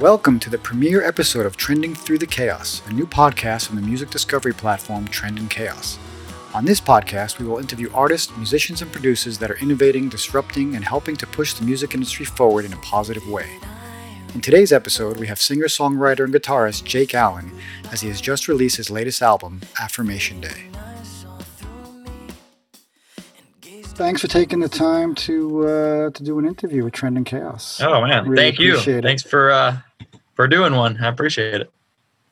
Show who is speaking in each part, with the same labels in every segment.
Speaker 1: Welcome to the premiere episode of Trending Through the Chaos, a new podcast from the music discovery platform Trend in Chaos. On this podcast, we will interview artists, musicians, and producers that are innovating, disrupting, and helping to push the music industry forward in a positive way. In today's episode, we have singer songwriter and guitarist Jake Allen, as he has just released his latest album, Affirmation Day. Thanks for taking the time to uh, to do an interview with Trend in Chaos.
Speaker 2: Oh man,
Speaker 1: Really
Speaker 2: thank you.
Speaker 1: it.
Speaker 2: Thanks for uh, for doing one. I appreciate it.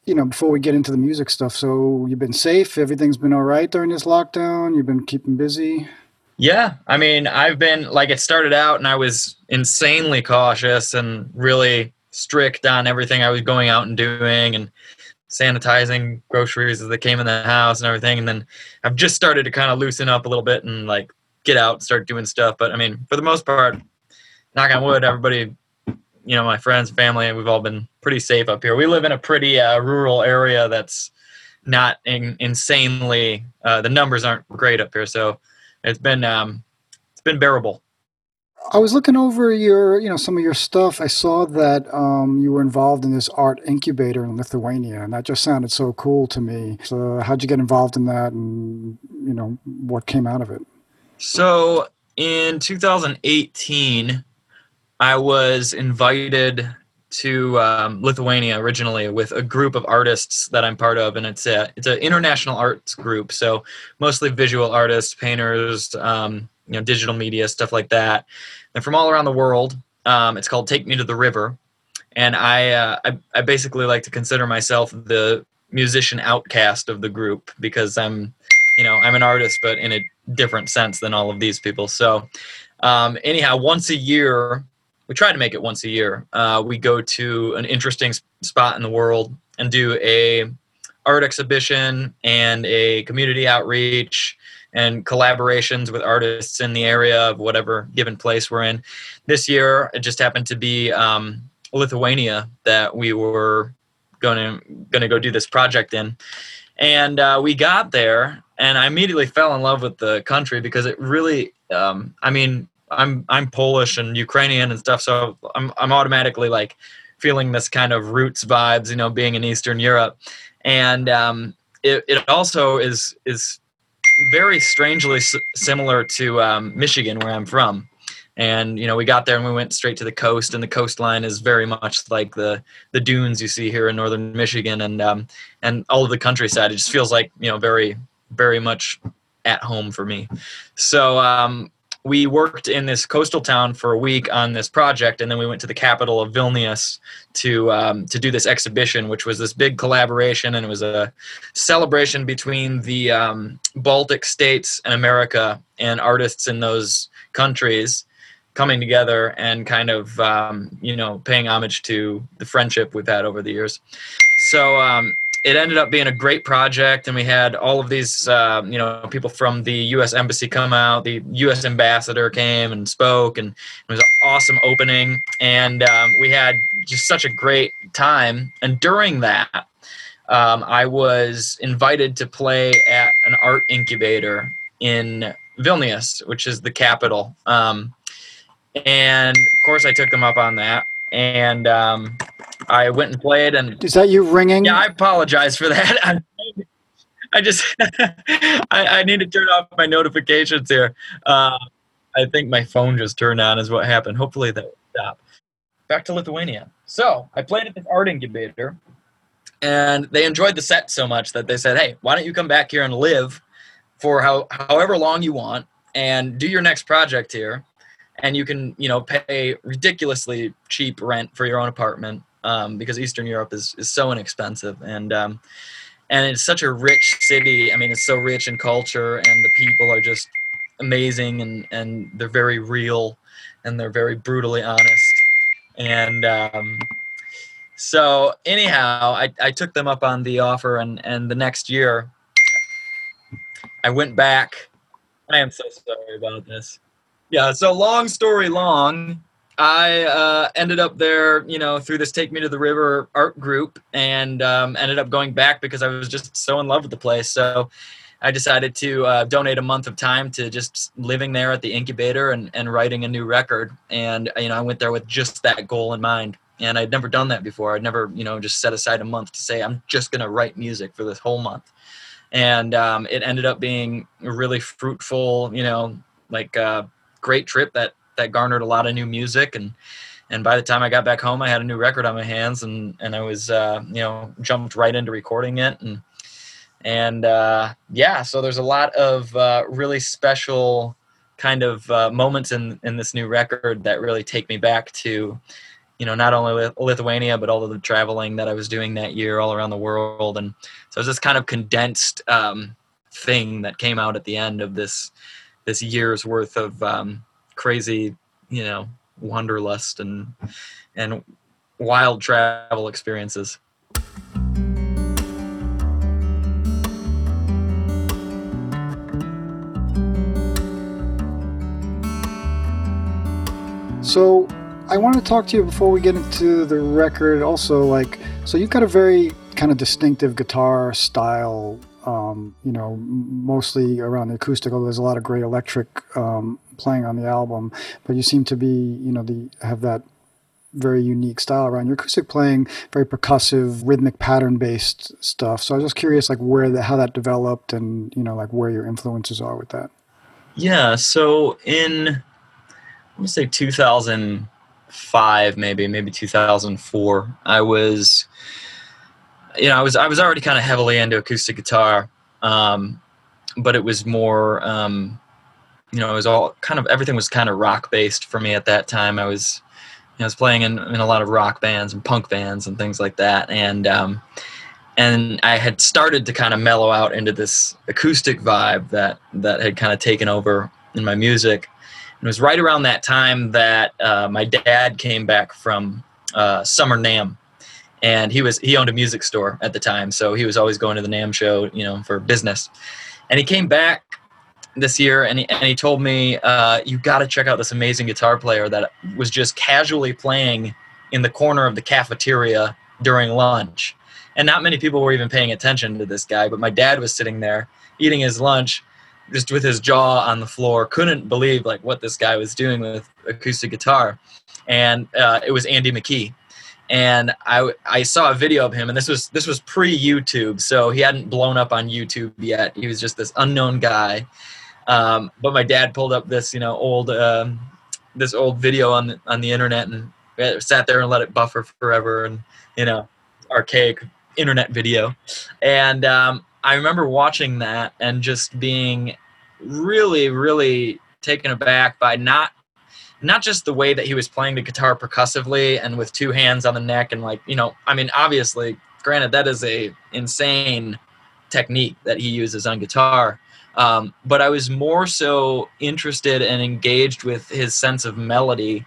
Speaker 1: You know, before we get into the music stuff, so you've been safe. Everything's been all right during this lockdown. You've been keeping busy.
Speaker 2: Yeah, I mean, I've been like it started out, and I was insanely cautious and really strict on everything I was going out and doing, and sanitizing groceries as they came in the house and everything. And then I've just started to kind of loosen up a little bit and like get out and start doing stuff. But I mean, for the most part, knock on wood, everybody, you know, my friends, family, we've all been pretty safe up here. We live in a pretty uh, rural area that's not in, insanely. Uh, the numbers aren't great up here, so it's been um, it's been bearable.
Speaker 1: I was looking over your, you know, some of your stuff. I saw that um, you were involved in this art incubator in Lithuania, and that just sounded so cool to me. So, how'd you get involved in that, and you know, what came out of it?
Speaker 2: So in 2018, I was invited to um, Lithuania originally with a group of artists that I'm part of, and it's a it's an international arts group. So mostly visual artists, painters, um, you know, digital media stuff like that. And from all around the world. Um, it's called Take Me to the River, and I, uh, I I basically like to consider myself the musician outcast of the group because I'm you know I'm an artist, but in a different sense than all of these people. So um, anyhow, once a year we try to make it once a year. Uh, we go to an interesting spot in the world and do a art exhibition and a community outreach and collaborations with artists in the area of whatever given place we're in. This year, it just happened to be um, Lithuania that we were going to going to go do this project in, and uh, we got there, and I immediately fell in love with the country because it really, um, I mean, I'm I'm Polish and Ukrainian and stuff, so I'm I'm automatically like feeling this kind of roots vibes, you know, being in Eastern Europe, and um, it it also is is very strangely s- similar to um, Michigan, where I'm from. And you know, we got there and we went straight to the coast, and the coastline is very much like the the dunes you see here in northern Michigan, and um, and all of the countryside. It just feels like you know very very much at home for me. So um, we worked in this coastal town for a week on this project, and then we went to the capital of Vilnius to um, to do this exhibition, which was this big collaboration, and it was a celebration between the um, Baltic states and America and artists in those countries coming together and kind of um, you know paying homage to the friendship we've had over the years. So um, it ended up being a great project, and we had all of these uh, you know people from the U.S. Embassy come out. The U.S. Ambassador came and spoke, and it was an awesome opening. And um, we had just such a great time. And during that, um, I was invited to play at an art incubator in Vilnius, which is the capital. Um, and of course, I took them up on that, and um, I went and played. And
Speaker 1: Is that you ringing?
Speaker 2: yeah, I apologize for that. I, I just I, I need to turn off my notifications here. Uh, I think my phone just turned on, is what happened. Hopefully that will stop. Back to Lithuania. So I played at this art incubator, and they enjoyed the set so much that they said, "Hey, why don't you come back here and live for how however long you want, and do your next project here, and you can you know pay ridiculously cheap rent for your own apartment um, because Eastern Europe is is so inexpensive and." Um, and it's such a rich city. I mean, it's so rich in culture, and the people are just amazing, and and they're very real, and they're very brutally honest. And um, so, anyhow, I, I took them up on the offer, and and the next year, I went back. I am so sorry about this. Yeah. So long story long, I uh, ended up there, you know, through this Take Me to the River art group, and um, ended up going back because I was just so in love with the place. So I decided to uh, donate a month of time to just living there at the incubator and, and writing a new record. And you know, I went there with just that goal in mind. and I'd never done that before. I'd never, you know, just set aside a month to say I'm just going to write music for this whole month, and um, it ended up being a really fruitful, you know, like uh, great trip that that garnered a lot of new music. And and by the time I got back home, I had a new record on my hands, and and I was uh, you know jumped right into recording it, and and uh, yeah, so there's a lot of uh, really special kind of uh, moments in in this new record that really take me back to you know not only Lithuania but all of the traveling that I was doing that year all around the world, and so it's this kind of condensed um, thing that came out at the end of this this year's worth of um, crazy you know wanderlust and and wild travel experiences.
Speaker 1: So, I want to talk to you before we get into the record. Also, like, so you've got a very kind of distinctive guitar style. Um, you know, mostly around the acoustic. Although there's a lot of great electric um, playing on the album, but you seem to be, you know, the have that very unique style around your acoustic playing, very percussive, rhythmic pattern based stuff. So I was just curious, like where the, how that developed, and you know, like where your influences are with that.
Speaker 2: Yeah. So in let me say 2005, maybe maybe 2004, I was, you know, I was I was already kind of heavily into acoustic guitar, um, but it was more. Um, you know, it was all kind of everything was kind of rock based for me at that time. I was I was playing in, in a lot of rock bands and punk bands and things like that, and um, and I had started to kind of mellow out into this acoustic vibe that that had kind of taken over in my music. And it was right around that time that uh, my dad came back from uh, Summer NAMM, and he was he owned a music store at the time, so he was always going to the NAMM show, you know, for business. And he came back this year, and he, and he told me, uh, "You got to check out this amazing guitar player that was just casually playing in the corner of the cafeteria during lunch." And not many people were even paying attention to this guy, but my dad was sitting there eating his lunch, just with his jaw on the floor, couldn't believe like what this guy was doing with acoustic guitar, and uh, it was Andy McKee and I I saw a video of him, and this was this was pre YouTube, so he hadn't blown up on YouTube yet. He was just this unknown guy, um, but my dad pulled up this, you know, old um, this old video on the, on the internet and sat there and let it buffer forever, and you know, archaic internet video. And um, I remember watching that and just being really, really taken aback by not not just the way that he was playing the guitar percussively and with two hands on the neck and like you know i mean obviously granted that is a insane technique that he uses on guitar um, but I was more so interested and engaged with his sense of melody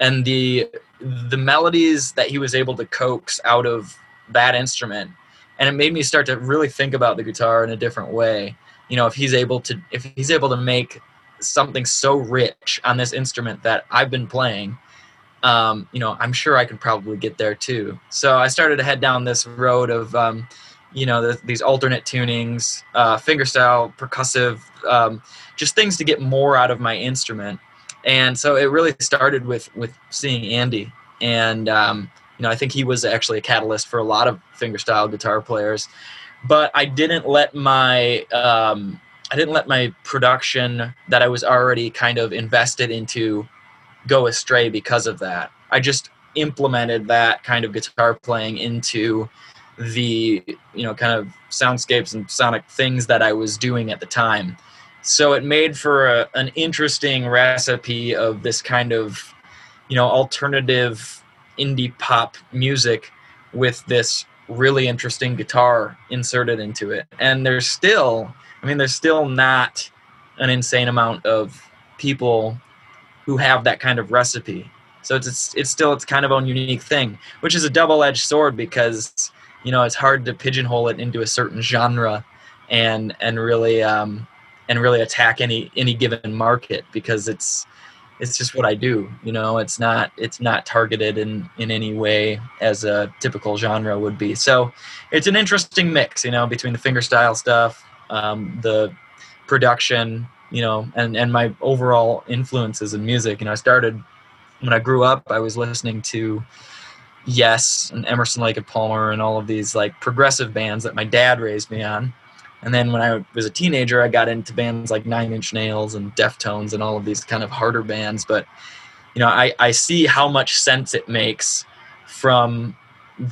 Speaker 2: and the the melodies that he was able to coax out of that instrument. And it made me start to really think about the guitar in a different way. You know, if he's able to if he's able to make something so rich on this instrument that I've been playing, um, you know, I'm sure I could probably get there too. So I started to head down this road of um, you know the, these alternate tunings uh, fingerstyle percussive um, just things to get more out of my instrument. And so it really started with with seeing andy. And um, you know i think he was actually a catalyst for a lot of fingerstyle guitar players. But i didn't let my um, i didn't let my production that i was already kind of invested into go astray because of that. I just implemented that kind of guitar playing into the you know kind of soundscapes and sonic things that I was doing at the time. So it made for a, an interesting recipe of this kind of you know alternative indie pop music with this really interesting guitar inserted into it. And there's still I mean there's still not an insane amount of people who have that kind of recipe. So it's, it's, it's still its kind of own unique thing, which is a double-edged sword because you know it's hard to pigeonhole it into a certain genre and and really um, and really attack any any given market because it's it's just what I do. You know, it's not it's not targeted in in any way as a typical genre would be. So it's an interesting mix, you know, between the fingerstyle stuff, um, the production, you know, and and my overall influences in music. You know, I started when I grew up. I was listening to Yes and Emerson Lake and Palmer and all of these like progressive bands that my dad raised me on. And then when I was a teenager, I got into bands like Nine Inch Nails and Deftones and all of these kind of harder bands. But you know, I, I see how much sense it makes from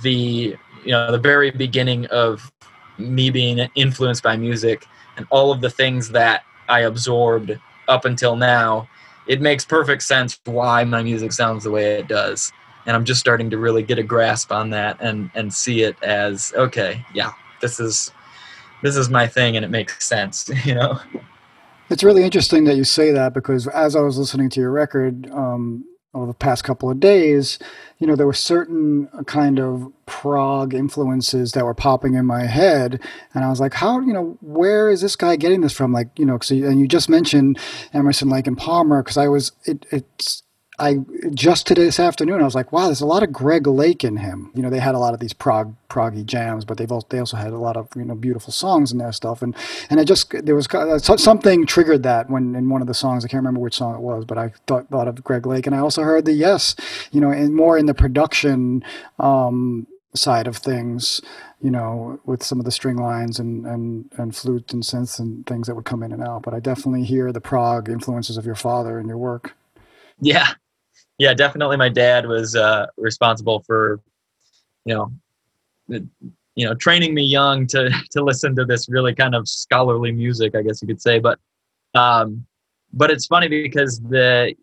Speaker 2: the you know the very beginning of me being influenced by music and all of the things that I absorbed up until now. It makes perfect sense why my music sounds the way it does. And I'm just starting to really get a grasp on that and and see it as okay, yeah, this is this is my thing and it makes sense, you know.
Speaker 1: It's really interesting that you say that because as I was listening to your record um, over the past couple of days, you know, there were certain kind of prog influences that were popping in my head, and I was like, how, you know, where is this guy getting this from? Like, you know, cause, and you just mentioned Emerson, Lake, and Palmer, because I was, it, it's I just today this afternoon I was like, wow, there's a lot of Greg Lake in him. You know, they had a lot of these prog proggy jams, but they've also, they also had a lot of you know beautiful songs in their stuff. And and I just there was something triggered that when in one of the songs I can't remember which song it was, but I thought thought of Greg Lake, and I also heard the yes, you know, and more in the production um, side of things. You know, with some of the string lines and, and, and flute and synths and things that would come in and out. But I definitely hear the prog influences of your father in your work.
Speaker 2: Yeah, yeah, definitely. My dad was uh, responsible for, you know, you know, training me young to to listen to this really kind of scholarly music, I guess you could say. But, um, but it's funny because the,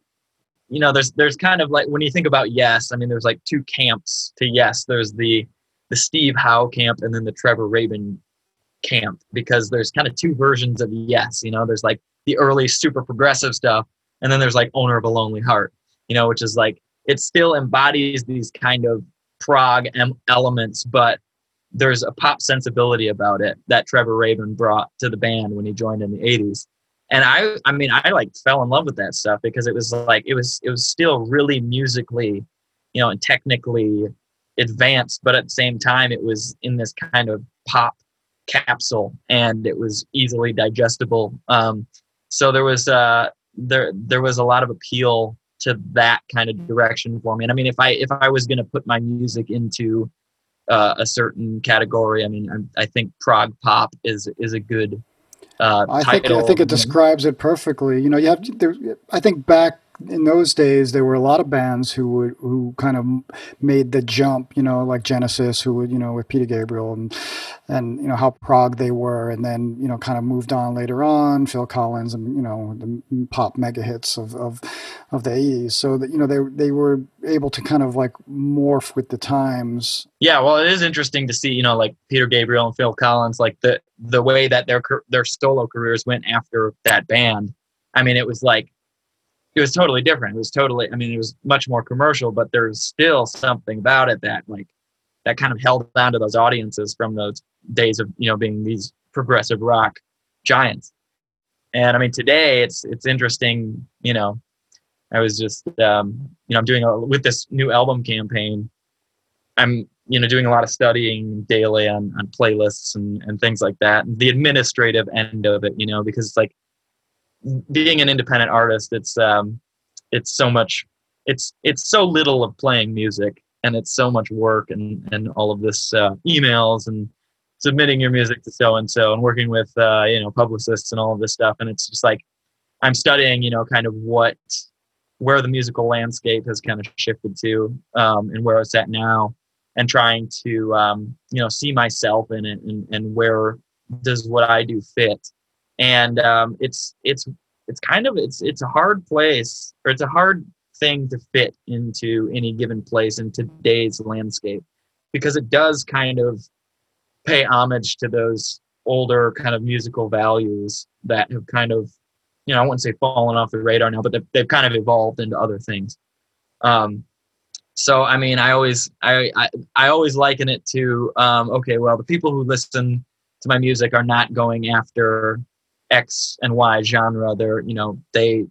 Speaker 2: you know, there's there's kind of like when you think about Yes, I mean, there's like two camps to Yes. There's the the Steve Howe camp and then the Trevor Rabin camp because there's kind of two versions of Yes. You know, there's like the early super progressive stuff, and then there's like Owner of a Lonely Heart you know, which is like it still embodies these kind of prog elements, but there's a pop sensibility about it that Trevor Rabin brought to the band when he joined in the 80s. And I I mean I like fell in love with that stuff because it was like it was it was still really musically, you know, and technically advanced, but at the same time it was in this kind of pop capsule and it was easily digestible. Um, so there was uh there there was a lot of appeal to that kind of direction for me. And I mean, if I if I was going to put my music into uh, a certain category, I mean, I, I, think prog pop is is a good. Uh,
Speaker 1: I think I think it describes it perfectly. You know, you have there, I think back in those days there were a lot of bands who would who kind of made the jump you know like genesis who would you know with peter gabriel and and you know how prog they were and then you know kind of moved on later on phil collins and you know the pop mega hits of of, of the 80s so that you know they they were able to kind of like morph with the times.
Speaker 2: Yeah well it is interesting to see you know like peter gabriel and phil collins like the the way that their their solo careers went after that band. I mean it was like it was totally different. It was totally, I mean, it was much more commercial, but there's still something about it that like that kind of held on to those audiences from those days of you know being these progressive rock giants. And I mean, today it's it's interesting. You know, I was just um, you know I'm doing a, with this new album campaign. I'm you know doing a lot of studying daily on on playlists and and things like that. And the administrative end of it, you know, because it's like being an independent artist, it's um, it's so much, it's it's so little of playing music, and it's so much work and and all of this uh, emails and submitting your music to so and so and working with uh, you know publicists and all of this stuff, and it's just like I'm studying, you know, kind of what where the musical landscape has kind of shifted to um, and where it's at now and trying to um, you know see myself in it and, and where does what i do fit and um, it's it's it's kind of it's it's a hard place or it's a hard thing to fit into any given place in today's landscape because it does kind of pay homage to those older kind of musical values that have kind of you know i wouldn't say fallen off the radar now but they've, they've kind of evolved into other things. Um, so i mean i always I, I i always liken it to um, okay well the people who listen to my music are not going after X and Y genre. They're you know they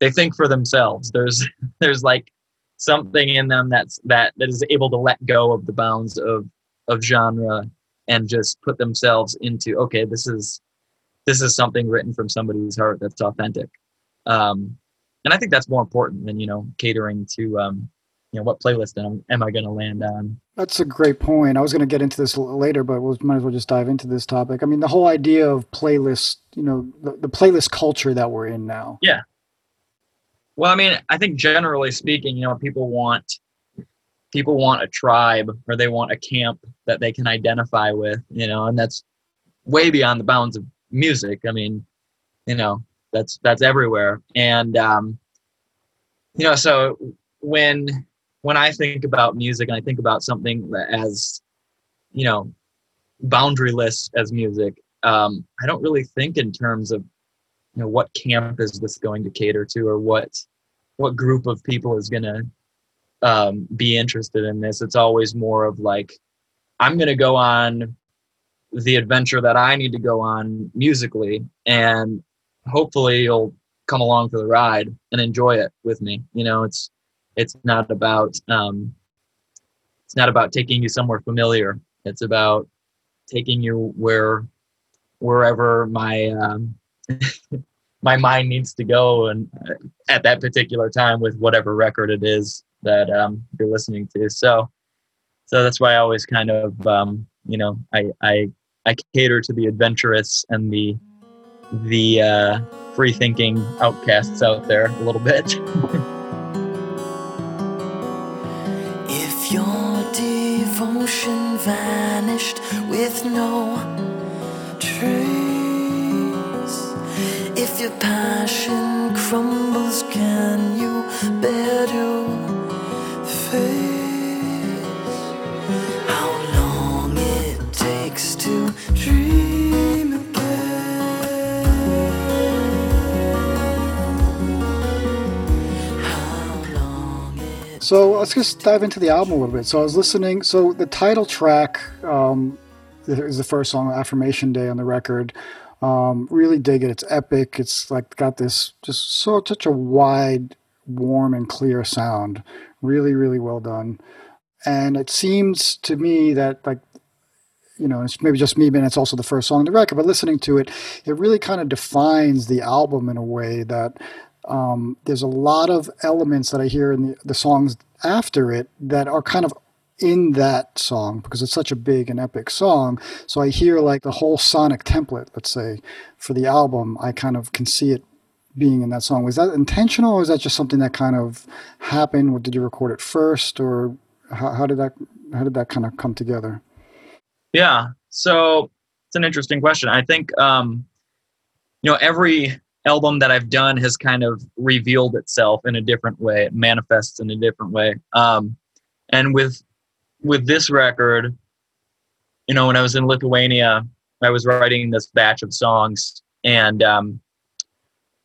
Speaker 2: they think for themselves. There's there's like something in them that's that that is able to let go of the bounds of of genre and just put themselves into okay this is this is something written from somebody's heart that's authentic um, and i think that's more important than you know catering to um, you know what playlist am, am I going to land on.
Speaker 1: That's a great point. I was going to get into this later, but we might as well just dive into this topic. I mean, the whole idea of playlist, you know, the, the playlist culture that we're in now.
Speaker 2: Yeah. Well, I mean, I think generally speaking, you know, people want people want a tribe or they want a camp that they can identify with, you know, and that's way beyond the bounds of music. I mean, you know, that's that's everywhere. And um, you know, so when when I think about music and I think about something as, you know, boundaryless as music, um, I don't really think in terms of, you know, what camp is this going to cater to or what what group of people is going to um, be interested in this. It's always more of like, I'm going to go on the adventure that I need to go on musically, and hopefully you'll come along for the ride and enjoy it with me. You know, it's it's not about um, it's not about taking you somewhere familiar. It's about taking you where wherever my um, my mind needs to go and uh, at that particular time with whatever record it is that um, you're listening to. So, so that's why I always kind of, um, you know, I, I, I cater to the adventurous and the, the uh, free thinking outcasts out there a little bit.
Speaker 3: vanished with no trace, if your passion crumbles, can you bear to?
Speaker 1: So let's just dive into the album a little bit. So I was listening. So the title track um, is the first song, "Affirmation Day" on the record. Um, really dig it. It's epic. It's like got this just so such a wide, warm, and clear sound. Really, really well done. And it seems to me that like you know, it's maybe just me, but it's also the first song on the record, but listening to it, it really kind of defines the album in a way that um, there's a lot of elements that I hear in the, the songs after it that are kind of in that song because it's such a big and epic song. So I hear like the whole sonic template, let's say, for the album. I kind of can see it being in that song. Was that intentional, or was that just something that kind of happened? Or did you record it first, or how, how did that how did that kind of come together?
Speaker 2: Yeah, so it's an interesting question. I think um, you know every album that I've done has kind of revealed itself in a different way. It manifests in a different way. Um, and with with this record, you know, when I was in Lithuania, I was writing this batch of songs, and um,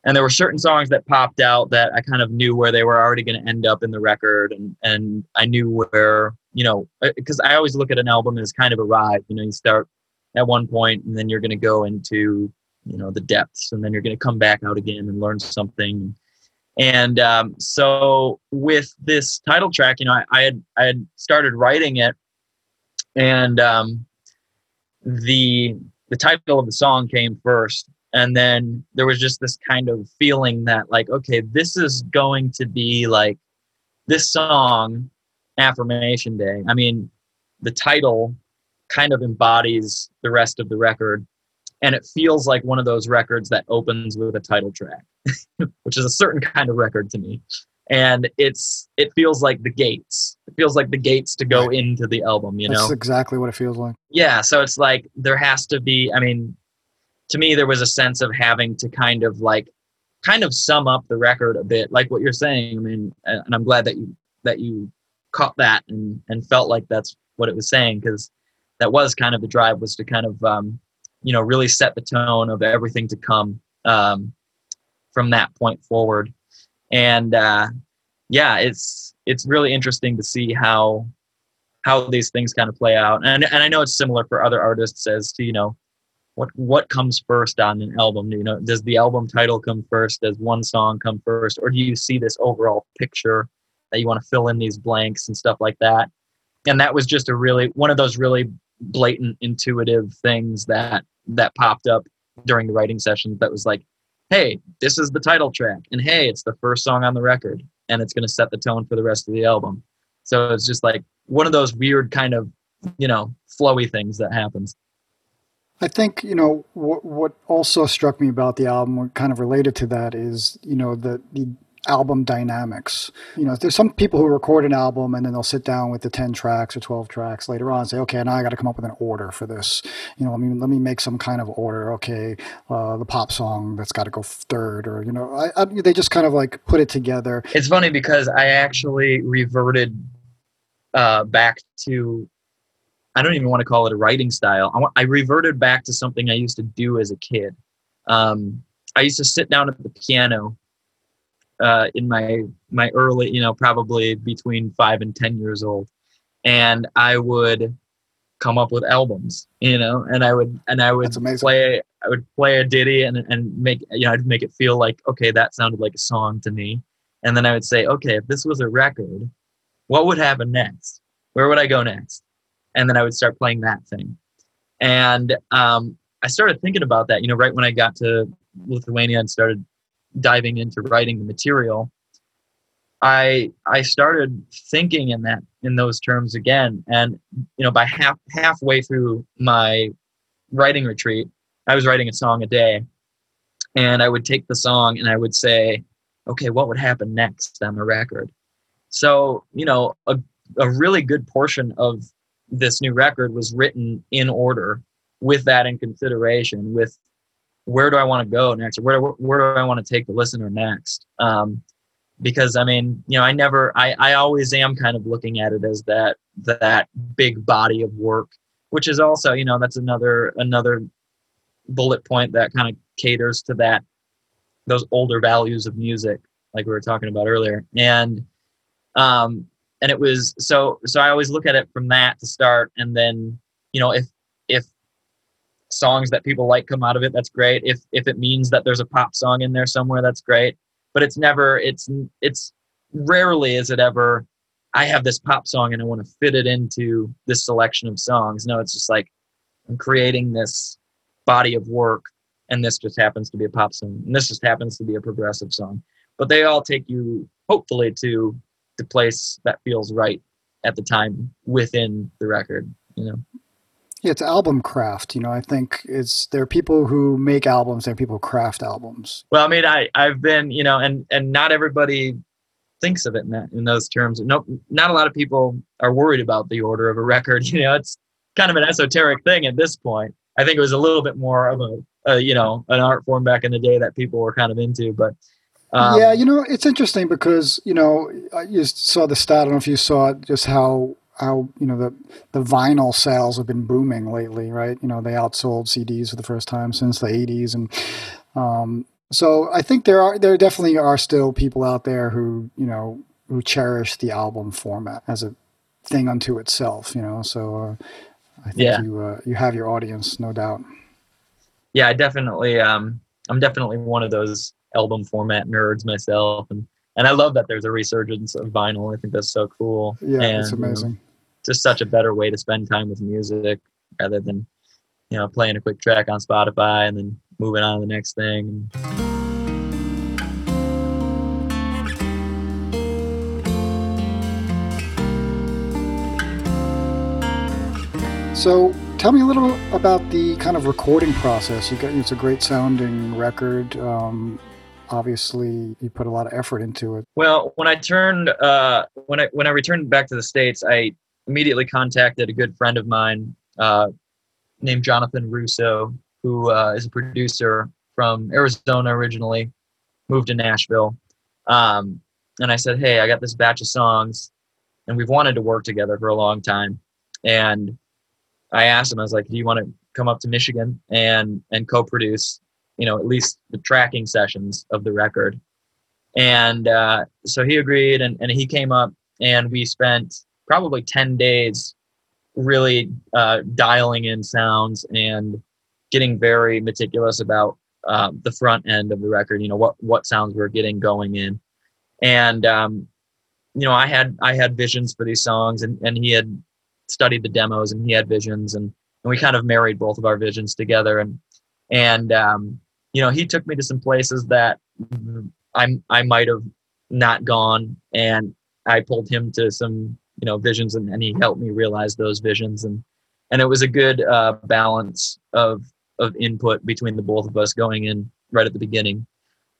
Speaker 2: and there were certain songs that popped out that I kind of knew where they were already going to end up in the record, and and I knew where you know because uh, I always look at an album as kind of a ride. You know, you start at one point, and then you're going to go into you know the depths, and then you're going to come back out again and learn something. And um, so with this title track, you know, I, I had I had started writing it, and um, the the title of the song came first and then there was just this kind of feeling that like okay this is going to be like this song affirmation day i mean the title kind of embodies the rest of the record and it feels like one of those records that opens with a title track which is a certain kind of record to me. And it's it feels like the gates. It feels like the gates to go into the album you
Speaker 1: That's
Speaker 2: know?
Speaker 1: exactly what it feels like.
Speaker 2: Yeah so it's like there has to be i mean to me there was a sense of having to kind of like kind of sum up the record a bit. Like what you're saying i mean and i'm glad that you that you caught that and and felt like that's what it was saying because that was kind of the drive was to kind of um, you know really set the tone of everything to come um, from that point forward. And uh, yeah it's it's really interesting to see how how these things kind of play out. And and i know it's similar for other artists as to you know what what comes first on an album? You know does the album title come first? Does one song come first? Or do you see this overall picture that you want to fill in these blanks and stuff like that? And that was just a really one of those really blatant intuitive things that that popped up during the writing sessions that was like hey this is the title track and hey it's the first song on the record and it's going to set the tone for the rest of the album So it's just like one of those weird kind of, you know, flowy things that happens.
Speaker 1: I think you know what. What also struck me about the album, kind of related to that, is you know the the album dynamics. You know, there's some people who record an album and then they'll sit down with the 10 tracks or 12 tracks later on and say, okay, now I got to come up with an order for this. You know, let me, let me make some kind of order. Okay, uh, the pop song that's got to go third or, you know, I, I, they just kind of like put it together.
Speaker 2: It's funny because I actually reverted uh, back to, I don't even want to call it a writing style. I, I reverted back to something I used to do as a kid. Um, I used to sit down at the piano uh, in my my early, you know, probably between five and ten years old, and I would come up with albums, you know, and I would and I would play I would play a ditty and and make you know I'd make it feel like okay that sounded like a song to me, and then I would say okay if this was a record, what would happen next? Where would I go next? And then I would start playing that thing, and um, I started thinking about that, you know, right when I got to Lithuania and started diving into writing the material, I I started thinking in that in those terms again. And you know, by half halfway through my writing retreat, I was writing a song a day, and I would take the song and I would say, okay, what would happen next on the record? So you know, a a really good portion of this new record was written in order with that in consideration with where do I want to go next? Where, where do I want to take the listener next? Um, because I mean, you know, I never, I, I always am kind of looking at it as that, that big body of work, which is also, you know, that's another, another bullet point that kind of caters to that, those older values of music, like we were talking about earlier. And, um, and it was, so, so I always look at it from that to start. And then, you know, if songs that people like come out of it, that's great. If if it means that there's a pop song in there somewhere, that's great. But it's never it's it's rarely is it ever I have this pop song and I want to fit it into this selection of songs. No, it's just like I'm creating this body of work and this just happens to be a pop song and this just happens to be a progressive song. But they all take you hopefully to the place that feels right at the time within the record, you know.
Speaker 1: Yeah, it's album craft. You know, I think it's there are people who make albums, there are people who craft albums.
Speaker 2: Well, I mean, I I've been, you know, and and not everybody thinks of it in that in those terms. No, not a lot of people are worried about the order of a record. You know, it's kind of an esoteric thing at this point. I think it was a little bit more of a, a you know an art form back in the day that people were kind of into, but.
Speaker 1: Um, yeah, you know, it's interesting because you know I just saw the stat. I don't know if you saw it, just how how you know the the vinyl sales have been booming lately, right? You know, they outsold CDs for the first time since the '80s, and um, so I think there are there definitely are still people out there who you know who cherish the album format as a thing unto itself. You know, so uh, I think yeah. you uh, you have your audience, no doubt.
Speaker 2: Yeah, I definitely. Um, I'm definitely one of those album format nerds myself, and and I love that there's a resurgence of vinyl. I think that's so cool.
Speaker 1: Yeah,
Speaker 2: and,
Speaker 1: it's amazing.
Speaker 2: Just such a better way to spend time with music rather than you know playing a quick track on Spotify and then moving on to the next thing.
Speaker 1: So, tell me a little about the kind of recording process. You got it's a great sounding record. Um, obviously you put a lot of effort into it.
Speaker 2: Well, when I turned uh, when I when I returned back to the states, I immediately contacted a good friend of mine uh, named Jonathan Russo, who uh, is a producer from Arizona originally, moved to Nashville, um, and I said, "Hey, I got this batch of songs, and we've wanted to work together for a long time." And I asked him, I was like, "Do you want to come up to Michigan and and co-produce you know, at least the tracking sessions of the record. And uh, so he agreed, and, and he came up, and we spent probably 10 days really uh, dialing in sounds and getting very meticulous about uh, the front end of the record. You know what what sounds we're getting going in, and um, you know I had I had visions for these songs, and and he had studied the demos, and he had visions, and and we kind of married both of our visions together, and and um, you know, he took me to some places that I I might have not gone, and I pulled him to some you know visions and, and he helped me realize those visions. And and it was a good uh, balance of of input between the both of us going in right at the beginning.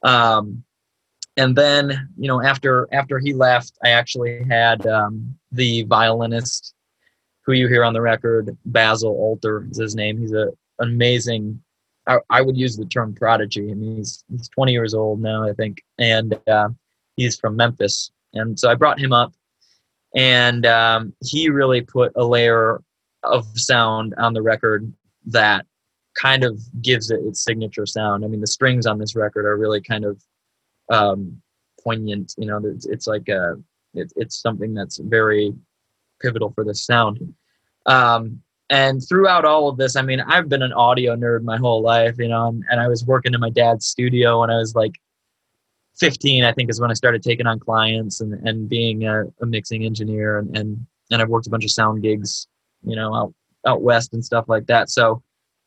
Speaker 2: Um, and then you know after after he left i actually had um, the violinist who you hear on the record basil alter is his name. He's a amazing I, I would use the term prodigy. I mean he's he's 20 years old now i think. And uh, he's from memphis. And so i brought him up and um, he really put a layer of sound on the record that kind of gives it its signature sound i mean the strings on this record are really kind of um, poignant. You know, it's, it's like a, it, it's something that's very pivotal for the sound. Um, and throughout all of this, I mean, I've been an audio nerd my whole life, you know, and, and I was working in my dad's studio when I was like 15, I think is when I started taking on clients and, and being a, a mixing engineer. And, and, and I've worked a bunch of sound gigs, you know, out, out West and stuff like that. So,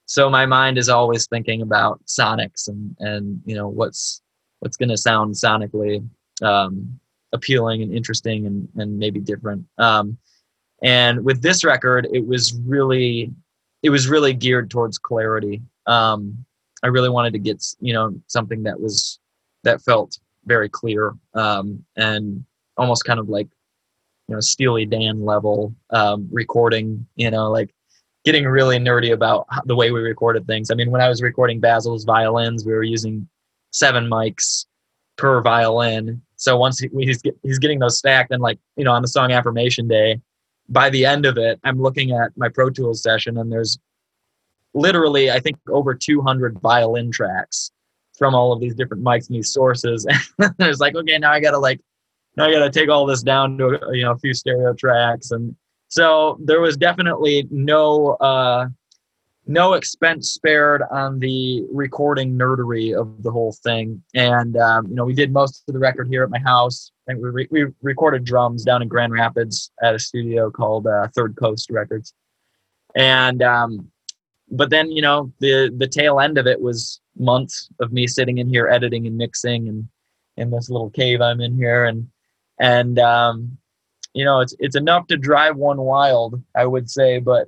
Speaker 2: so my mind is always thinking about sonics and, and, you know, what's, what's going to sound sonically um, appealing and interesting and, and maybe different. Um, and with this record, it was really, it was really geared towards clarity. Um, I really wanted to get, you know, something that was, that felt very clear um, and almost kind of like, you know, Steely Dan level um, recording, you know, like getting really nerdy about the way we recorded things. I mean, when I was recording Basil's violins, we were using seven mics per violin. So once he, he's he's getting those stacked, and like you know, on the song Affirmation Day, by the end of it, I'm looking at my Pro Tools session, and there's literally I think over 200 violin tracks from all of these different mics and these sources. And there's like, okay, now I gotta like, now I gotta take all this down to you know a few stereo tracks, and so there was definitely no uh, no expense spared on the recording nerdery of the whole thing. And um, you know, we did most of the record here at my house. I think we re- we recorded drums down in Grand Rapids at a studio called uh, Third Coast Records. And um, but then you know the the tail end of it was months of me sitting in here editing and mixing and in this little cave I'm in here and and um, you know it's it's enough to drive one wild I would say but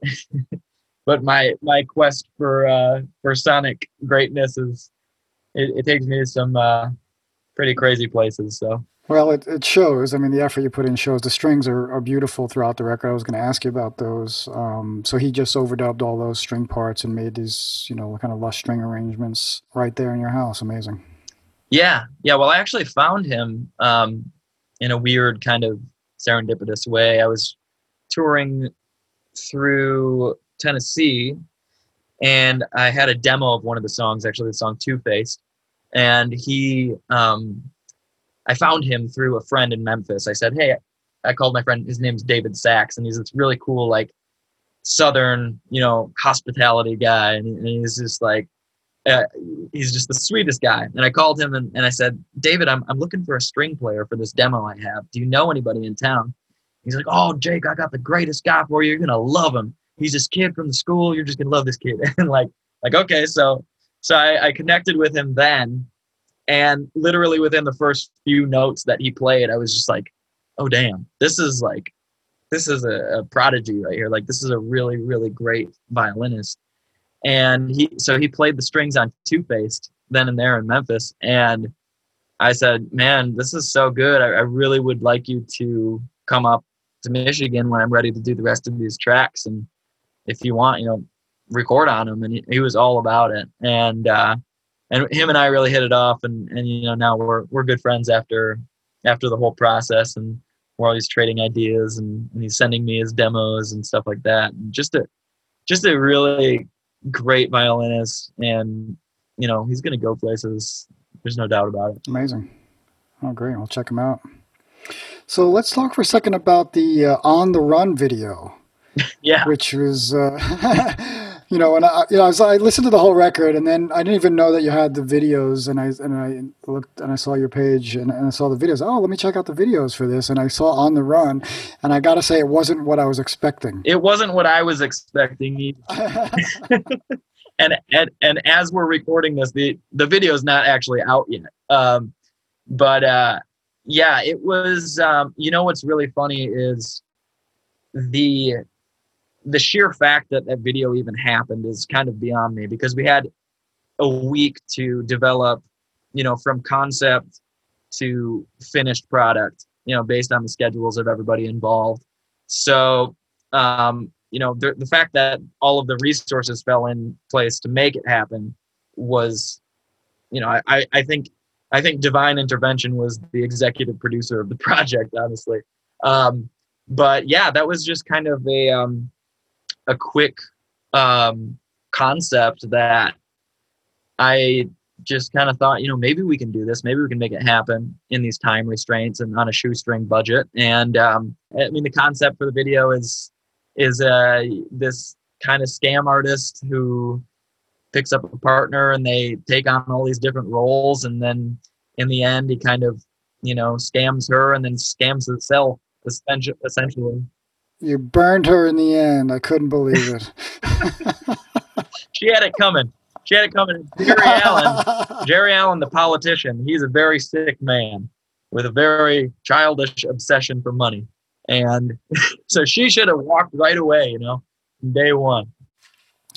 Speaker 2: but my my quest for uh, for sonic greatness is it, it takes me to some uh, pretty crazy places. So.
Speaker 1: Well, it, it shows. I mean, the effort you put in shows. The strings are, are beautiful throughout the record. I was going to ask you about those. Um, so he just overdubbed all those string parts and made these, you know, kind of lush string arrangements right there in your house. Amazing.
Speaker 2: Yeah, yeah. Well, I actually found him um, in a weird kind of serendipitous way. I was touring through Tennessee, and I had a demo of one of the songs, actually the song Two Faced, and he, um, I found him through a friend in Memphis. I said, hey, I called my friend. His name's David Sachs, and he's this really cool, like Southern, you know, hospitality guy, and, he's just like. Uh, he's just the sweetest guy. And I called him and, and I said, David, I'm, I'm looking for a string player for this demo I have. Do you know anybody in town? He's like, Oh, Jake, I got the greatest guy for you. You're going to love him he's this kid from the school. You're just gonna love this kid. and like, like, okay, so so I, I connected with him then, and literally within the first few notes that he played, I was just like, oh damn, this is like, this is a, a prodigy right here. Like, this is a really really great violinist. And he so he played the strings on Two Faced then and there in Memphis, and I said, man, this is so good. I, I really would like you to come up to Michigan when I'm ready to do the rest of these tracks and if you want, you know, record on him. And he, he was all about it. And, uh, and him and I really hit it off. And, and, you know, now we're, we're good friends after, after the whole process and we're always trading ideas and, and he's sending me his demos and stuff like that. And just a, just a really great violinist. And, you know, he's going to go places. There's no doubt about it.
Speaker 1: Amazing. Oh, great. I'll check him out. So let's talk for a second about the uh, On the Run video.
Speaker 2: yeah.
Speaker 1: Which was, uh, you know, and I, you know, I, was, I, listened to the whole record, and then I didn't even know that you had the videos, and I and I looked and I saw your page, and, and I saw the videos. Oh, let me check out the videos for this, and I saw On the Run, and I got to say, it wasn't what I was expecting.
Speaker 2: It wasn't what I was expecting. and and and as we're recording this, the the video is not actually out yet. Um, but uh, yeah, it was. Um, you know, what's really funny is the the sheer fact that that video even happened is kind of beyond me because we had a week to develop, you know, from concept to finished product, you know, based on the schedules of everybody involved. So, um, you know, the, the fact that all of the resources fell in place to make it happen was, you know, I, I think I think divine intervention was the executive producer of the project, honestly. Um, but yeah, that was just kind of a um, a quick um, concept that I just kind of thought, you know, maybe we can do this. Maybe we can make it happen in these time restraints and on a shoestring budget. And um, I mean, the concept for the video is is uh, this kind of scam artist who picks up a partner and they take on all these different roles, and then in the end, he kind of, you know, scams her and then scams himself essentially.
Speaker 1: You burned her in the end. I couldn't believe it.
Speaker 2: she had it coming. She had it coming. Jerry Allen, Jerry Allen, the politician, he's a very sick man with a very childish obsession for money. And so she should have walked right away, you know, day one.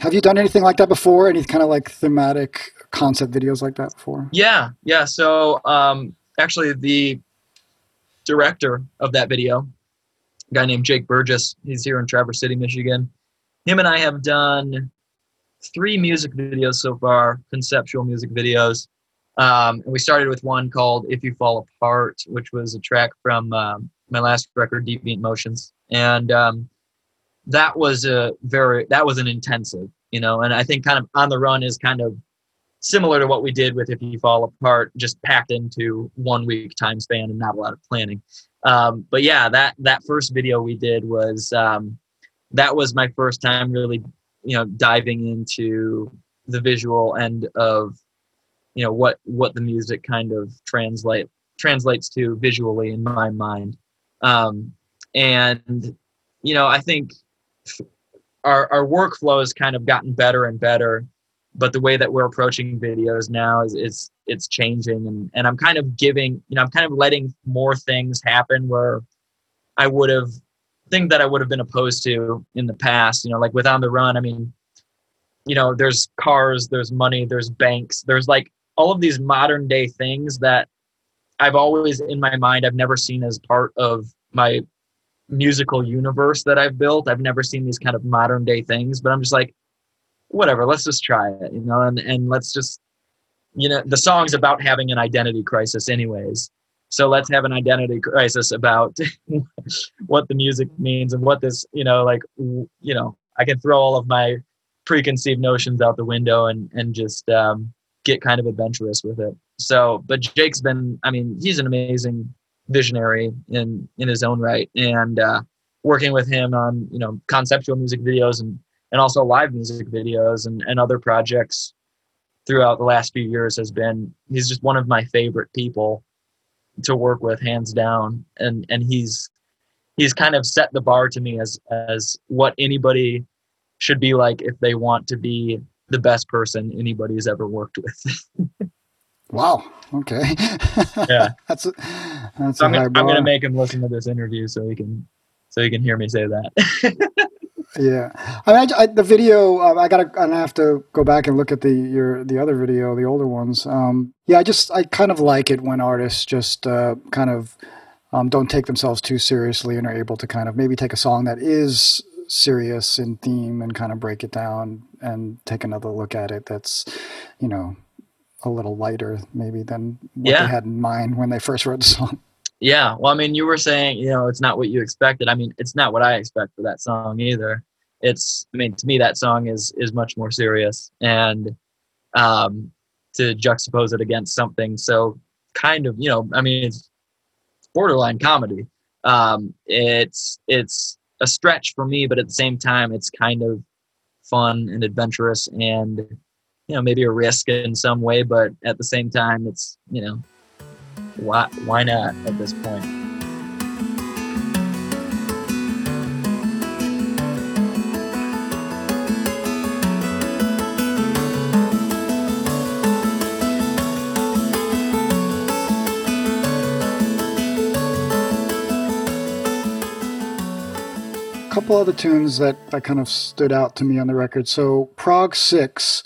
Speaker 1: Have you done anything like that before? Any kind of like thematic concept videos like that before?
Speaker 2: Yeah, yeah. So um, actually, the director of that video, guy named Jake Burgess, he's here in Traverse City, Michigan. Him and I have done three music videos so far, conceptual music videos. Um, we started with one called "If You Fall Apart," which was a track from um, my last record, Beat Motions, and um, that was a very that was an intensive, you know. And I think kind of on the run is kind of similar to what we did with If You Fall Apart, just packed into one week time span and not a lot of planning. Um, but yeah, that that first video we did was um, that was my first time really, you know, diving into the visual end of, you know, what what the music kind of translate translates to visually in my mind. Um, and you know, I think our our workflow has kind of gotten better and better but the way that we're approaching videos now is it's it's changing. And, and i'm kind of giving you know i'm kind of letting more things happen where i would have things that i would have been opposed to in the past you know like with on the run i mean you know there's cars there's money there's banks there's like all of these modern day things that i've always in my mind i've never seen as part of my musical universe that i've built. I've never seen these kind of modern day things but i'm just like whatever, let's just try it, you know, and, and let's just, you know, the song's about having an identity crisis anyways. So let's have an identity crisis about what the music means and what this, you know, like, you know, I can throw all of my preconceived notions out the window and, and just um, get kind of adventurous with it. So, but Jake's been, I mean, he's an amazing visionary in, in his own right. And uh, working with him on, you know, conceptual music videos and and also live music videos and, and other projects throughout the last few years has been he's just one of my favorite people to work with hands down. And and he's he's kind of set the bar to me as as what anybody should be like if they want to be the best person anybody's ever worked with.
Speaker 1: Wow. Okay.
Speaker 2: Yeah.
Speaker 1: That's a, that's
Speaker 2: so I'm, gonna, I'm gonna make him listen to this interview so he can so he can hear me say that
Speaker 1: yeah, I mean, I, I, the video. Uh, I gotta. I have to go back and look at the your the other video, the older ones. Um, yeah, I just I kind of like it when artists just uh, kind of um, don't take themselves too seriously and are able to kind of maybe take a song that is serious in theme and kind of break it down and take another look at it. That's you know a little lighter maybe than what yeah. they had in mind when they first wrote the song.
Speaker 2: Yeah, well, I mean, you were saying, you know, it's not what you expected. I mean, it's not what I expect for that song either. It's, I mean, to me, that song is is much more serious, and um, to juxtapose it against something so kind of, you know, I mean, it's borderline comedy. Um, it's it's a stretch for me, but at the same time, it's kind of fun and adventurous, and you know, maybe a risk in some way, but at the same time, it's you know, why why not at this point?
Speaker 1: couple other tunes that, that kind of stood out to me on the record. So Prague Six,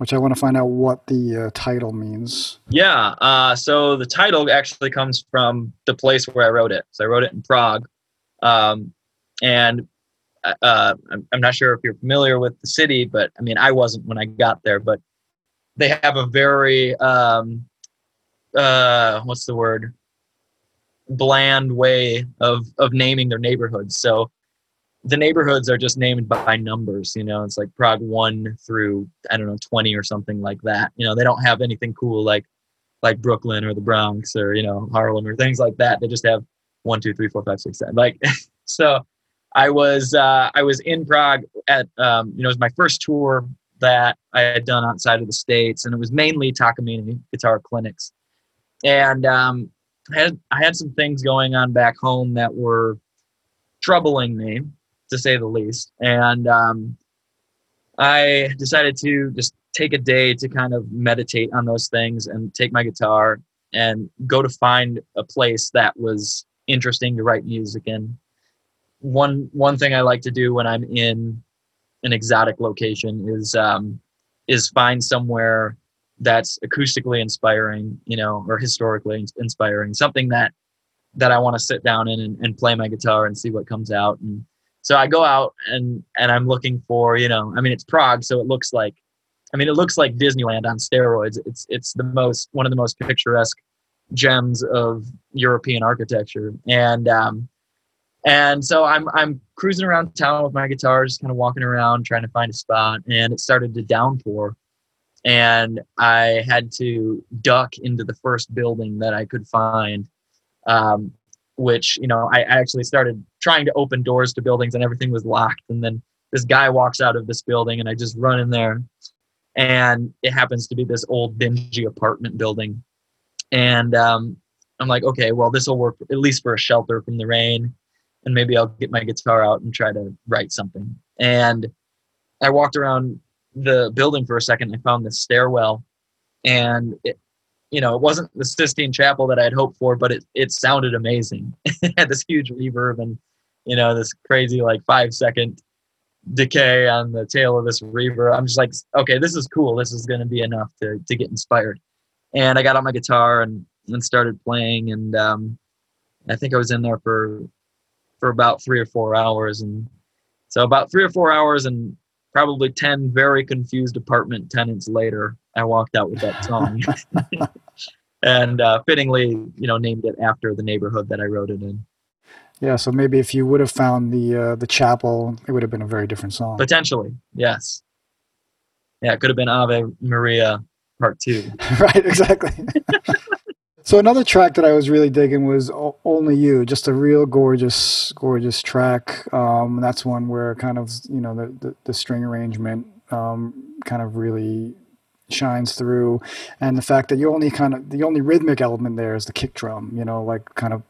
Speaker 1: which I want to find out what the uh, title means.
Speaker 2: Yeah. Uh, so the title actually comes from the place where I wrote it. So I wrote it in Prague, um, and uh, I'm, I'm not sure if you're familiar with the city, but I mean I wasn't when I got there. But they have a very um, uh, what's the word? Bland way of of naming their neighborhoods. So the neighborhoods are just named by numbers. You know, it's like Prague one through I don't know twenty or something like that. You know, they don't have anything cool like like Brooklyn or the Bronx or you know Harlem or things like that. They just have one, two, three, four, five, six, seven. Like so. I was uh, I was in Prague at um, you know it was my first tour that I had done outside of the states, and it was mainly Takamine guitar clinics. And um, I had I had some things going on back home that were troubling me, to say the least. And um, I decided to just take a day to kind of meditate on those things and take my guitar and go to find a place that was interesting to write music in. One one thing I like to do when I'm in an exotic location is um, is find somewhere that's acoustically inspiring, you know, or historically inspiring, something that that I want to sit down in and, and play my guitar and see what comes out. And so I go out and and I'm looking for, you know, I mean it's Prague, so it looks like I mean it looks like Disneyland on steroids. It's it's the most one of the most picturesque gems of European architecture. And um and so I'm I'm cruising around town with my guitar, just kind of walking around trying to find a spot, and it started to downpour and I had to duck into the first building that I could find. Um, which you know, I actually started trying to open doors to buildings, and everything was locked. And then this guy walks out of this building, and I just run in there, and it happens to be this old dingy apartment building. And um, I'm like, okay, well, this will work at least for a shelter from the rain, and maybe I'll get my guitar out and try to write something. And I walked around the building for a second. I found this stairwell, and it, you know, it wasn't the Sistine Chapel that I had hoped for, but it it sounded amazing. it had this huge reverb and you know this crazy like five second decay on the tail of this reverb. I'm just like, okay, this is cool. This is going to be enough to to get inspired. And I got on my guitar and and started playing, and um, I think I was in there for for about three or four hours, and so about three or four hours, and probably 10 very confused apartment tenants later, I walked out with that song. and uh, fittingly, you know, named it after the neighborhood that I wrote it in.
Speaker 1: Yeah, so maybe if you would have found the uh, the chapel, it would have been a very different song.
Speaker 2: Potentially, yes. Yeah, it could have been Ave Maria Part Two.
Speaker 1: right, exactly. So another track that I was really digging was "Only You," just a real gorgeous, gorgeous track. Um, that's one where kind of you know the the, the string arrangement um, kind of really shines through, and the fact that you only kind of the only rhythmic element there is the kick drum. You know, like kind of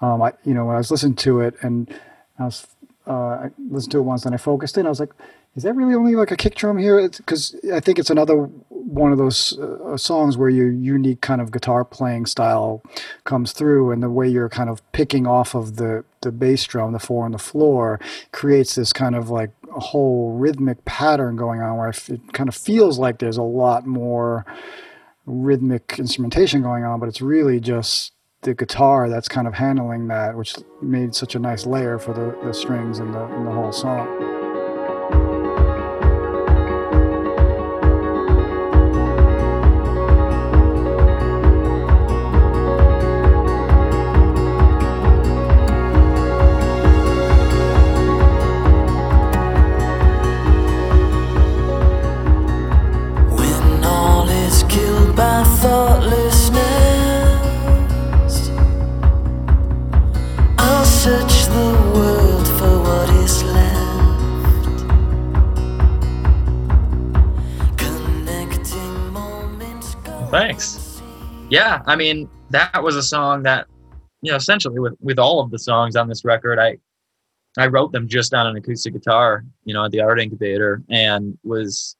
Speaker 1: um, I you know when I was listening to it and I was uh, I listened to it once and I focused in, I was like, is that really only like a kick drum here? Because I think it's another one of those uh, songs where your unique kind of guitar playing style comes through, and the way you're kind of picking off of the the bass drum, the four on the floor, creates this kind of like a whole rhythmic pattern going on where it kind of feels like there's a lot more rhythmic instrumentation going on, but it's really just the guitar that's kind of handling that, which made such a nice layer for the, the strings and the, and the whole song.
Speaker 2: Yeah, I mean, that was a song that, you know, essentially with, with all of the songs on this record, I, I wrote them just on an acoustic guitar, you know, at the art incubator and was,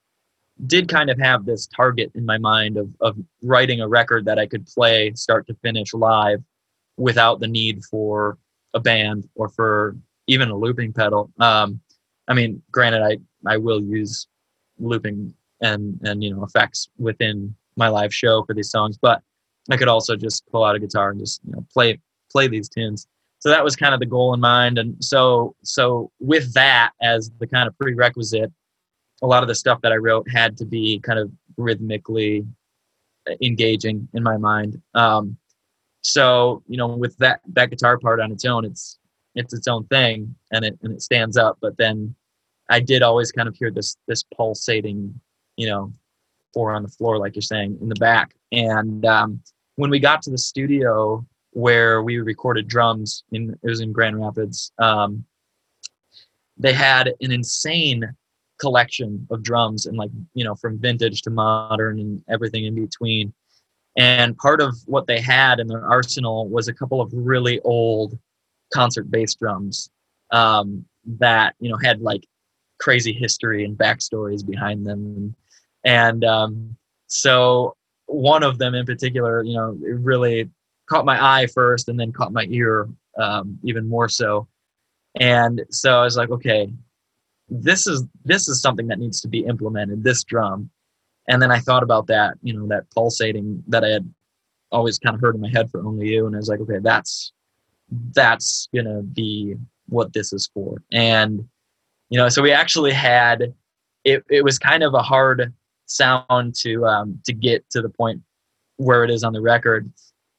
Speaker 2: did kind of have this target in my mind of, of writing a record that I could play start to finish live without the need for a band or for, even a looping pedal. Um, I mean, granted, I I will use looping and and you know effects within my live show for these songs, but I could also just pull out a guitar and just you know play play these tunes. So that was kind of the goal in mind, and so so with that as the kind of prerequisite, a lot of the stuff that I wrote had to be kind of rhythmically engaging in my mind. Um, so you know, with that that guitar part on its own, it's it's its own thing, and it and it stands up. But then I did always kind of hear this this pulsating, you know, four on the floor, like you're saying, in the back. And um, when we got to the studio where we recorded drums, in it was in Grand Rapids. Um, they had an insane collection of drums and like you know from vintage to modern and everything in between. And part of what they had in their arsenal was a couple of really old concert bass drums um, that you know had like crazy history and backstories behind them. And, um, so one of them in particular you know it really caught my eye first and then caught my ear um, even more so. And so i was like okay this is this is something that needs to be implemented this drum. And then i thought about that you know that pulsating that i had always kind of heard in my head for only you. And i was like okay that's that's gonna be what this is for. And you know so we actually had it, it was kind of a hard sound to um, to get to the point where it is on the record.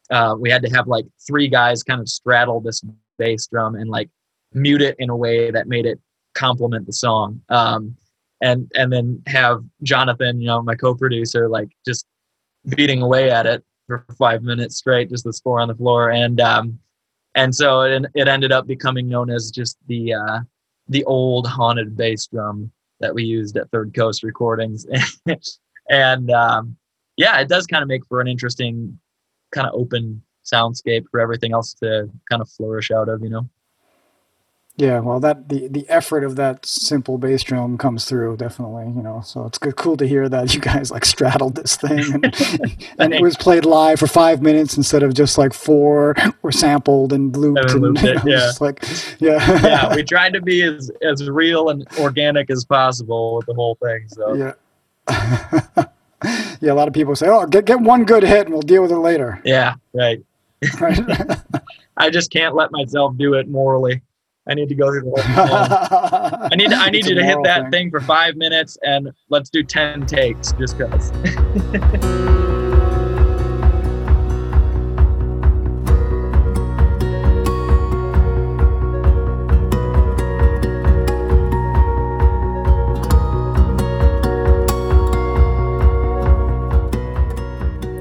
Speaker 2: Uh, we had to have like three guys kind of straddle this bass drum and like mute it in a way that made it complement the song. Um, and and then have Jonathan, you know, my co-producer, like just beating away at it for five minutes straight, just the score on the floor, and um, and so it, it ended up becoming known as just the uh, the old haunted bass drum that we used at Third Coast Recordings, and um, yeah, it does kind of make for an interesting kind of open soundscape for everything else to kind of flourish out of, you know.
Speaker 1: Yeah, well, that the the effort of that simple bass drum comes through definitely, you know. So it's good, cool to hear that you guys like straddled this thing and, and it was played live for five minutes instead of just like four or sampled and looped. And,
Speaker 2: looped it,
Speaker 1: you know,
Speaker 2: yeah.
Speaker 1: like, yeah,
Speaker 2: yeah. We tried to be as as real and organic as possible with the whole thing. So
Speaker 1: yeah. yeah, a lot of people say, "Oh, get get one good hit, and we'll deal with it later."
Speaker 2: Yeah, right. I just can't let myself do it morally. I need to go through the whole. I need I need you to hit that thing. thing for five minutes and let's do ten takes just because.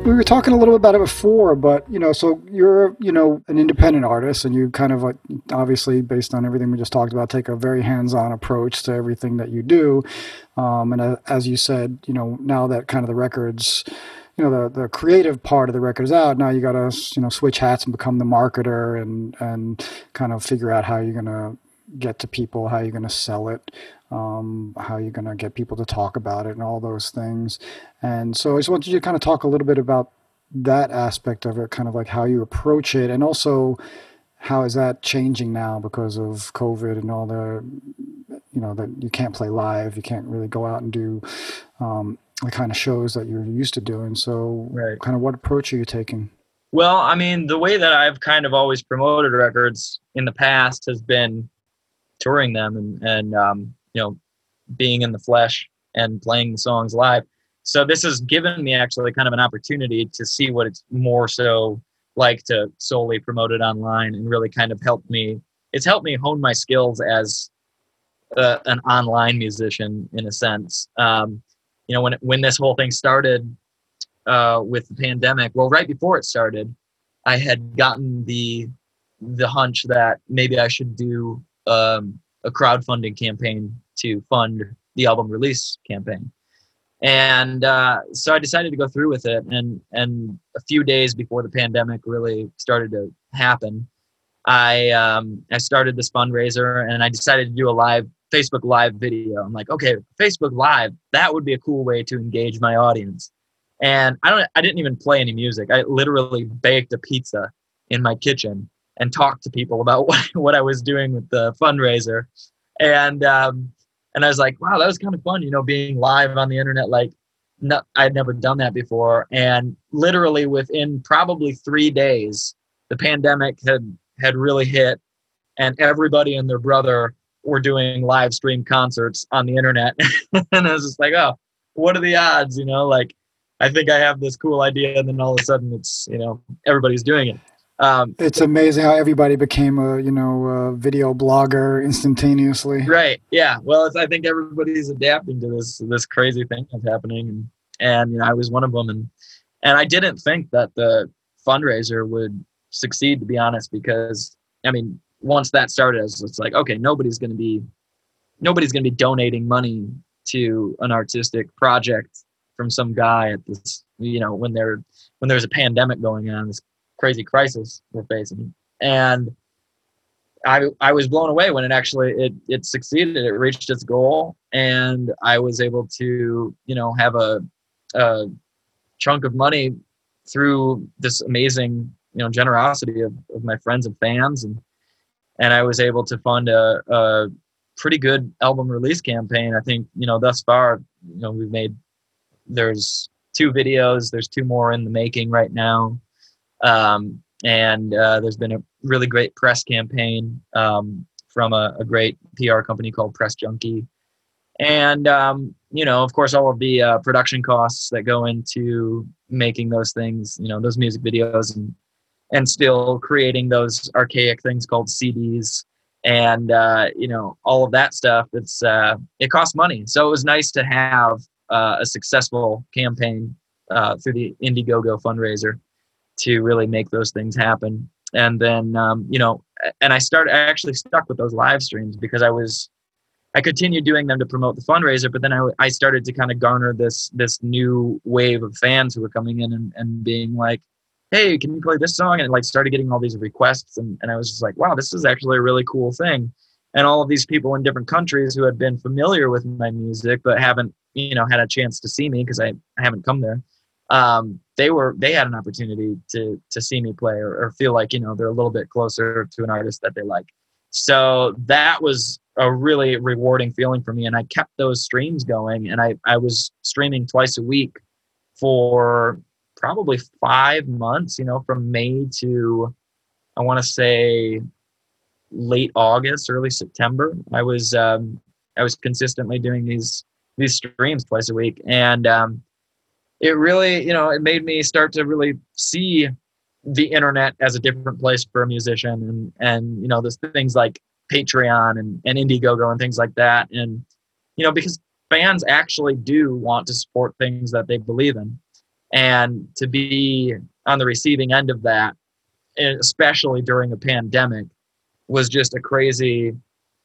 Speaker 1: we were talking a little bit about it before, but you know, so you're you know an independent artist, and you kind of like obviously based on everything we just talked about, take a very hands-on approach to everything that you do. Um, and uh, as you said, you know, now that kind of the records, you know, the the creative part of the record is out, now you got to you know switch hats and become the marketer and and kind of figure out how you're gonna get to people, how you're gonna sell it um, how you're going to get people to talk about it and all those things. And so I just wanted you to kind of talk a little bit about that aspect of it, kind of like how you approach it, and also how is that changing now because of COVID and all the, you know, that you can't play live, you can't really go out and do um, the kind of shows that you're used to doing. So,
Speaker 2: right.
Speaker 1: kind of what approach are you taking?
Speaker 2: Well, I mean, the way that I've kind of always promoted records in the past has been touring them and, and um, you know being in the flesh and playing the songs live. So this has given me actually kind of an opportunity to see what it's more so like to solely promote it online and really kind of help me it's helped me hone my skills as uh, an online musician in a sense. Um, you know when when this whole thing started uh, with the pandemic well right before it started i had gotten the the hunch that maybe i should do um, a crowdfunding campaign to fund the album release campaign. And uh, so I decided to go through with it. And and a few days before the pandemic really started to happen, I um, I started this fundraiser and I decided to do a live Facebook Live video. I'm like, okay, Facebook Live, that would be a cool way to engage my audience. And I don't I didn't even play any music. I literally baked a pizza in my kitchen and talked to people about what, what I was doing with the fundraiser. And um, and I was like, wow, that was kind of fun, you know, being live on the internet. Like, no, I'd never done that before. And literally within probably three days, the pandemic had had really hit, and everybody and their brother were doing live stream concerts on the internet. and I was just like, oh, what are the odds? You know, like I think I have this cool idea, and then all of a sudden it's you know everybody's doing it.
Speaker 1: Um, it's amazing how everybody became a you know a video blogger instantaneously.
Speaker 2: Right. Yeah. Well, I think everybody's adapting to this this crazy thing that's happening, and and you know I was one of them, and and I didn't think that the fundraiser would succeed to be honest, because I mean once that started, it's like okay, nobody's going to be nobody's going to be donating money to an artistic project from some guy at this you know when there when there's a pandemic going on this crazy crisis we're facing. And I I was blown away when it actually it it succeeded. It reached its goal, and I was able to you know have a, a chunk of money through this amazing you know generosity of, of my friends and fans, and and I was able to fund a, a pretty good album release campaign. I think you know thus far you know we've made there's two videos. There's two more in the making right now. Um, and uh, there's been a really great press campaign um, from a, a, great PR company called Press Junkie. And, um, you know, of course, all of the uh, production costs that go into making those things, you know, those music videos and, and still creating those archaic things called CDs and, uh, you know, all of that stuff. It's, uh, it costs money. So it was nice to have uh, a successful campaign uh, through the Indiegogo fundraiser to really make those things happen. And then, um, you know, and I started, I actually stuck with those live streams because I was, I continued doing them to promote the fundraiser, but then I, I started to kind of garner this, this new wave of fans who were coming in and, and being like, Hey, can you play this song? And like started getting all these requests. And, and I was just like, wow, this is actually a really cool thing. And all of these people in different countries who had been familiar with my music, but haven't, you know, had a chance to see me because I, I haven't come there um, they were they had an opportunity to to see me play or, or feel like you know they're a little bit closer to an artist that they like. So that was a really rewarding feeling for me, and I kept those streams going, and I I was streaming twice a week for probably five months. You know, from May to I want to say late August, early September. I was um, I was consistently doing these these streams twice a week, and um, it really, you know, it made me start to really see the internet as a different place for a musician and and you know there's things like patreon and, and indiegogo and things like that. And you know because fans actually do want to support things that they believe in. And to be on the receiving end of that eh, especially during a pandemic was just a crazy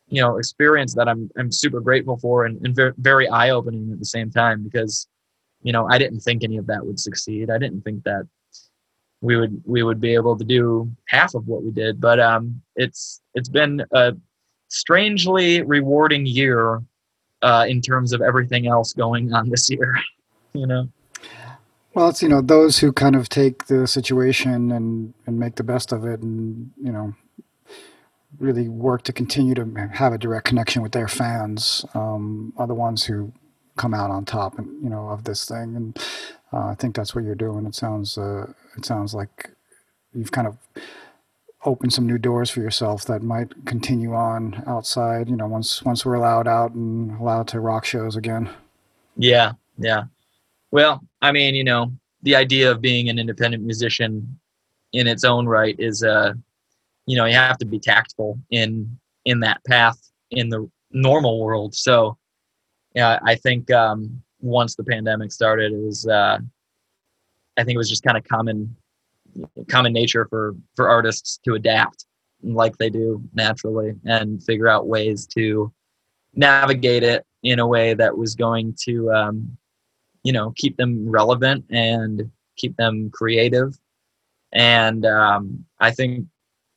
Speaker 2: you know experience that i'm i'm super grateful for and, and very, very eye-opening at the same time because you know, I didn't think any of that would succeed. I didn't think that we would we would be able to do half of what we did. But um, it's it's been a strangely rewarding year uh, in terms of everything else going on this year. you know.
Speaker 1: Well, it's you know those who kind of take the situation and and make the best of it, and you know really work to continue to have a direct connection with their fans um, are the ones who come out on top, and you know, of this thing. And uh, I think that's what you're doing. It sounds uh, it sounds like you've kind of opened some new doors for yourself that might continue on outside. You know, once once we're allowed out and allowed to rock shows again.
Speaker 2: Yeah, yeah. Well, I mean, you know, the idea of being an independent musician in its own right is uh you know you have to be tactful in in that path in the normal world so yeah, I think um, once the pandemic started, it was uh, I think it was just kind of common common nature for for artists to adapt like they do naturally and figure out ways to navigate it in a way that was going to um, you know keep them relevant and keep them creative. And um, i think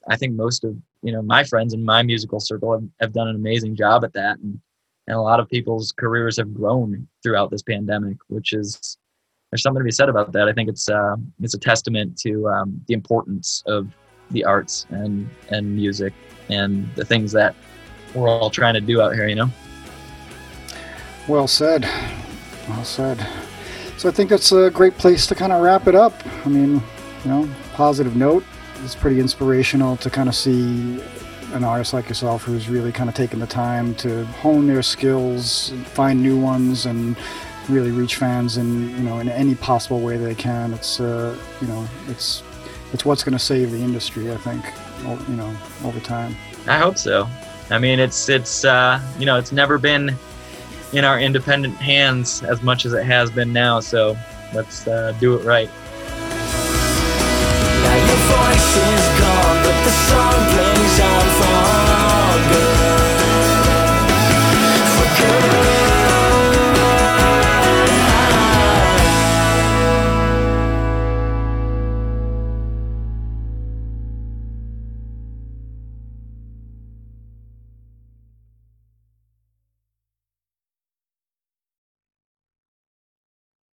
Speaker 2: i think most of you know my friends in my musical circle have, have done an amazing job at that. And and a lot of people's careers have grown throughout this pandemic, which is there's something to be said about that. I think it's uh, it's a testament to um, the importance of the arts and and music and the things that we're all trying to do out here. You know.
Speaker 1: Well said. Well said. So I think that's a great place to kind of wrap it up. I mean, you know, positive note. It's pretty inspirational to kind of see an artist like yourself who's really kind of taken the time to hone their skills, find new ones, and really reach fans in you know in any possible way they can. It's uh, you know it's it's what's going to save the industry. I think you know over time.
Speaker 2: I hope so. I mean, it's it's uh, you know it's never been in our independent hands as much as it has been now. So let's uh, do it right.
Speaker 3: Now your